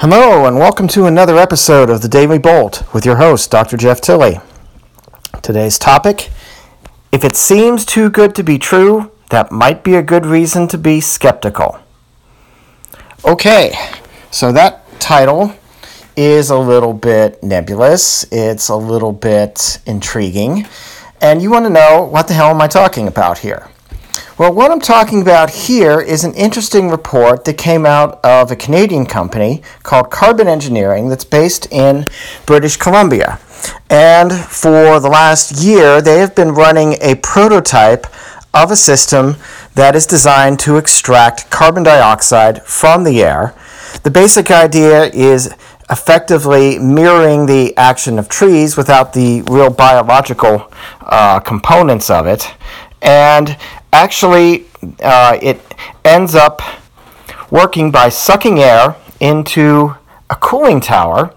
Hello, and welcome to another episode of the Daily Bolt with your host, Dr. Jeff Tilley. Today's topic If it seems too good to be true, that might be a good reason to be skeptical. Okay, so that title is a little bit nebulous, it's a little bit intriguing, and you want to know what the hell am I talking about here? Well, what I'm talking about here is an interesting report that came out of a Canadian company called Carbon Engineering that's based in British Columbia. And for the last year, they have been running a prototype of a system that is designed to extract carbon dioxide from the air. The basic idea is effectively mirroring the action of trees without the real biological uh, components of it. And actually, uh, it ends up working by sucking air into a cooling tower.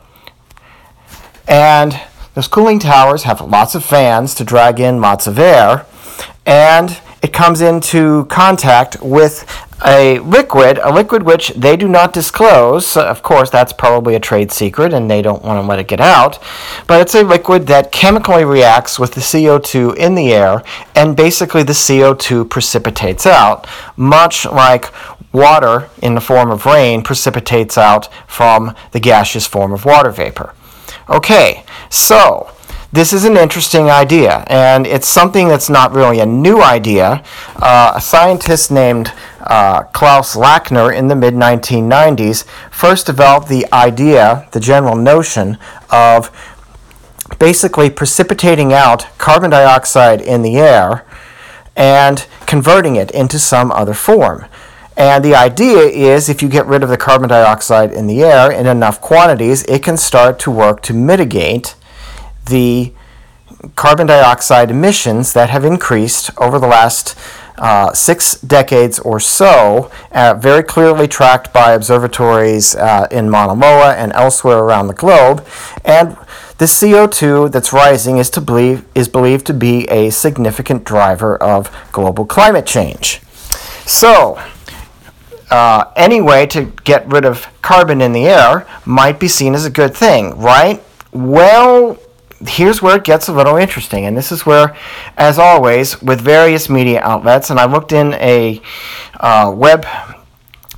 And those cooling towers have lots of fans to drag in lots of air. And it comes into contact with a liquid, a liquid which they do not disclose. Of course, that's probably a trade secret and they don't want to let it get out. But it's a liquid that chemically reacts with the CO2 in the air and basically the CO2 precipitates out, much like water in the form of rain precipitates out from the gaseous form of water vapor. Okay, so this is an interesting idea, and it's something that's not really a new idea. Uh, a scientist named uh, Klaus Lackner in the mid 1990s first developed the idea, the general notion of basically precipitating out carbon dioxide in the air and converting it into some other form. And the idea is if you get rid of the carbon dioxide in the air in enough quantities, it can start to work to mitigate the carbon dioxide emissions that have increased over the last uh, six decades or so, uh, very clearly tracked by observatories uh, in Mauna Loa and elsewhere around the globe. And the CO2 that's rising is, to believe, is believed to be a significant driver of global climate change. So, uh, any way to get rid of carbon in the air might be seen as a good thing, right? Well, here's where it gets a little interesting. And this is where, as always, with various media outlets, and I looked in a uh, web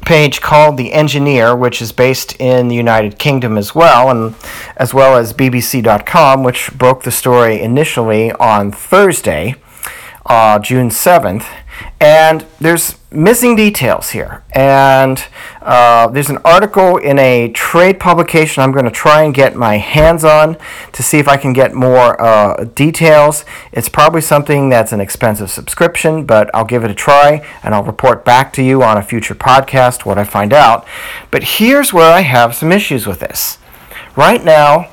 page called The Engineer, which is based in the United Kingdom as well, and as well as BBC.com, which broke the story initially on Thursday, uh, June 7th. And there's missing details here. And uh, there's an article in a trade publication I'm going to try and get my hands on to see if I can get more uh, details. It's probably something that's an expensive subscription, but I'll give it a try and I'll report back to you on a future podcast what I find out. But here's where I have some issues with this. Right now,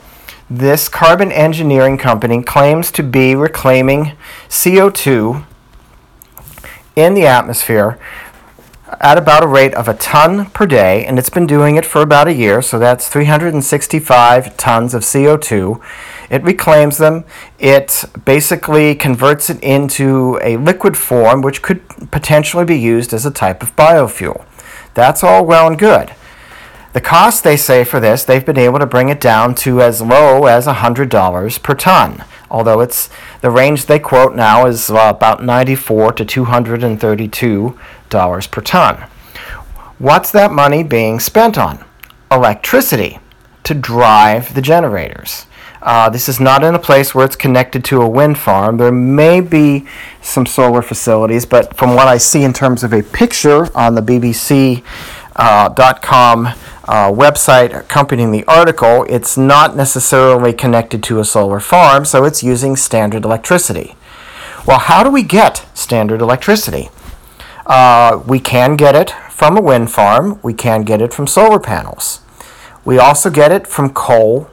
this carbon engineering company claims to be reclaiming CO2 in the atmosphere at about a rate of a ton per day, and it's been doing it for about a year, so that's 365 tons of CO2. It reclaims them, it basically converts it into a liquid form, which could potentially be used as a type of biofuel. That's all well and good. The cost, they say, for this, they've been able to bring it down to as low as $100 per ton although it's the range they quote now is uh, about 94 to 232 dollars per ton. What's that money being spent on? Electricity to drive the generators. Uh, this is not in a place where it's connected to a wind farm. There may be some solar facilities, but from what I see in terms of a picture on the BBC.com uh, uh, website accompanying the article, it's not necessarily connected to a solar farm, so it's using standard electricity. Well, how do we get standard electricity? Uh, we can get it from a wind farm, we can get it from solar panels. We also get it from coal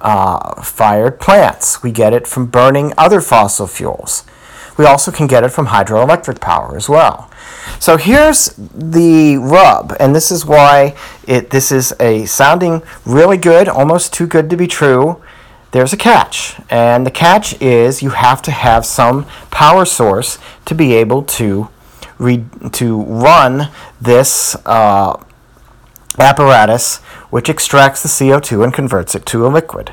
uh, fired plants, we get it from burning other fossil fuels. We also can get it from hydroelectric power as well. So here's the rub, and this is why it this is a sounding really good, almost too good to be true. There's a catch, and the catch is you have to have some power source to be able to re- to run this uh, apparatus which extracts the CO2 and converts it to a liquid.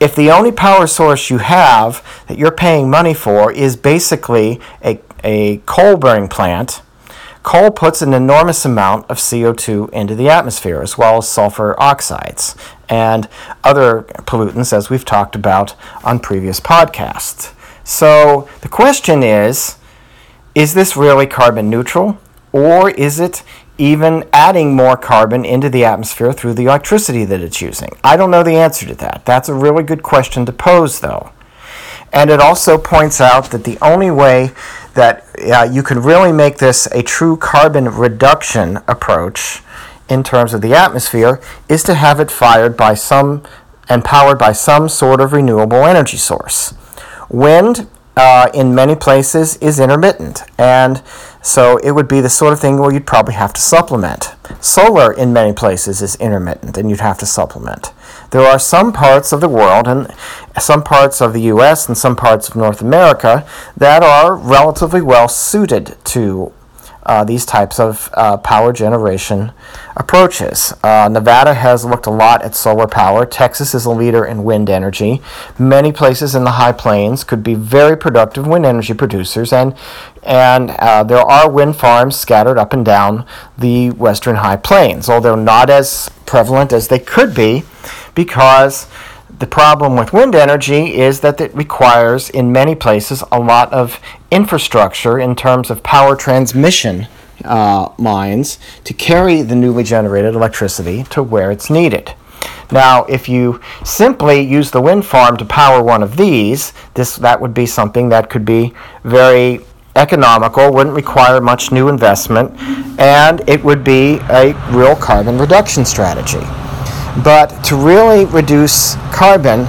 If the only power source you have that you're paying money for is basically a, a coal burning plant, coal puts an enormous amount of CO2 into the atmosphere, as well as sulfur oxides and other pollutants, as we've talked about on previous podcasts. So the question is is this really carbon neutral, or is it even adding more carbon into the atmosphere through the electricity that it's using? I don't know the answer to that. That's a really good question to pose, though. And it also points out that the only way that uh, you can really make this a true carbon reduction approach in terms of the atmosphere is to have it fired by some and powered by some sort of renewable energy source. Wind uh, in many places is intermittent, and so it would be the sort of thing where you'd probably have to supplement. Solar in many places is intermittent, and you'd have to supplement. There are some parts of the world, and some parts of the US and some parts of North America, that are relatively well suited to uh, these types of uh, power generation approaches. Uh, Nevada has looked a lot at solar power. Texas is a leader in wind energy. Many places in the high plains could be very productive wind energy producers, and and uh, there are wind farms scattered up and down the western high plains, although not as prevalent as they could be, because the problem with wind energy is that it requires, in many places, a lot of infrastructure in terms of power transmission uh, lines to carry the newly generated electricity to where it's needed. Now, if you simply use the wind farm to power one of these, this that would be something that could be very economical, wouldn't require much new investment, and it would be a real carbon reduction strategy. But to really reduce carbon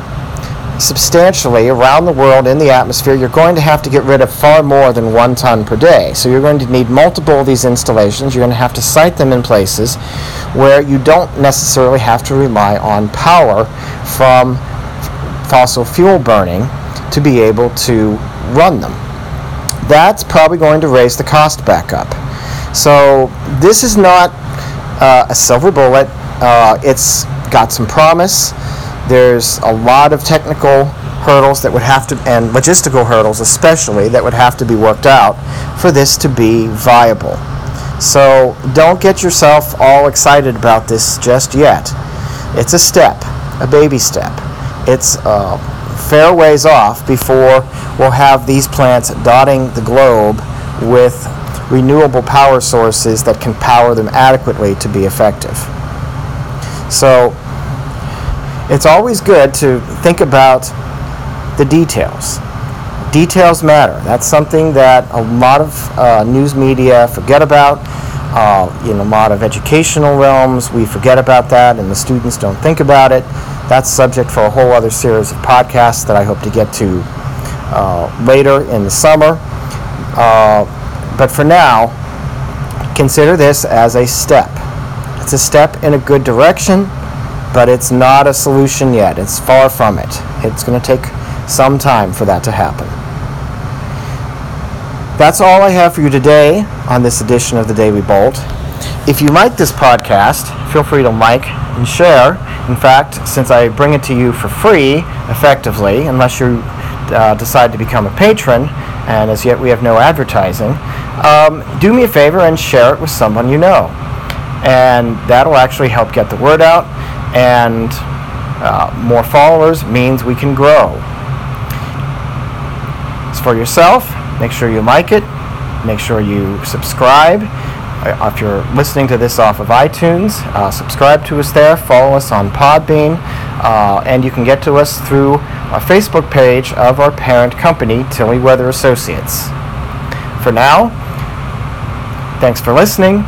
substantially around the world in the atmosphere, you're going to have to get rid of far more than one ton per day. So you're going to need multiple of these installations. You're going to have to site them in places where you don't necessarily have to rely on power from fossil fuel burning to be able to run them. That's probably going to raise the cost back up. So this is not uh, a silver bullet. Uh, it's got some promise. There's a lot of technical hurdles that would have to, and logistical hurdles especially, that would have to be worked out for this to be viable. So don't get yourself all excited about this just yet. It's a step, a baby step. It's a fair ways off before we'll have these plants dotting the globe with renewable power sources that can power them adequately to be effective. So it's always good to think about the details. Details matter. That's something that a lot of uh, news media forget about. Uh, in a lot of educational realms, we forget about that, and the students don't think about it. That's subject for a whole other series of podcasts that I hope to get to uh, later in the summer. Uh, but for now, consider this as a step. It's a step in a good direction, but it's not a solution yet. It's far from it. It's going to take some time for that to happen. That's all I have for you today on this edition of the Daily Bolt. If you like this podcast, feel free to like and share. In fact, since I bring it to you for free, effectively, unless you uh, decide to become a patron, and as yet we have no advertising, um, do me a favor and share it with someone you know. And that'll actually help get the word out. And uh, more followers means we can grow. It's for yourself. Make sure you like it. Make sure you subscribe. Uh, if you're listening to this off of itunes uh, subscribe to us there. Follow us on podbean uh, and you can get to us through our facebook page of our parent company tilley weather associates for now thanks for listening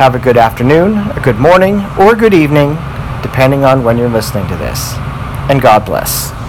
have a good afternoon, a good morning, or a good evening, depending on when you're listening to this. And God bless.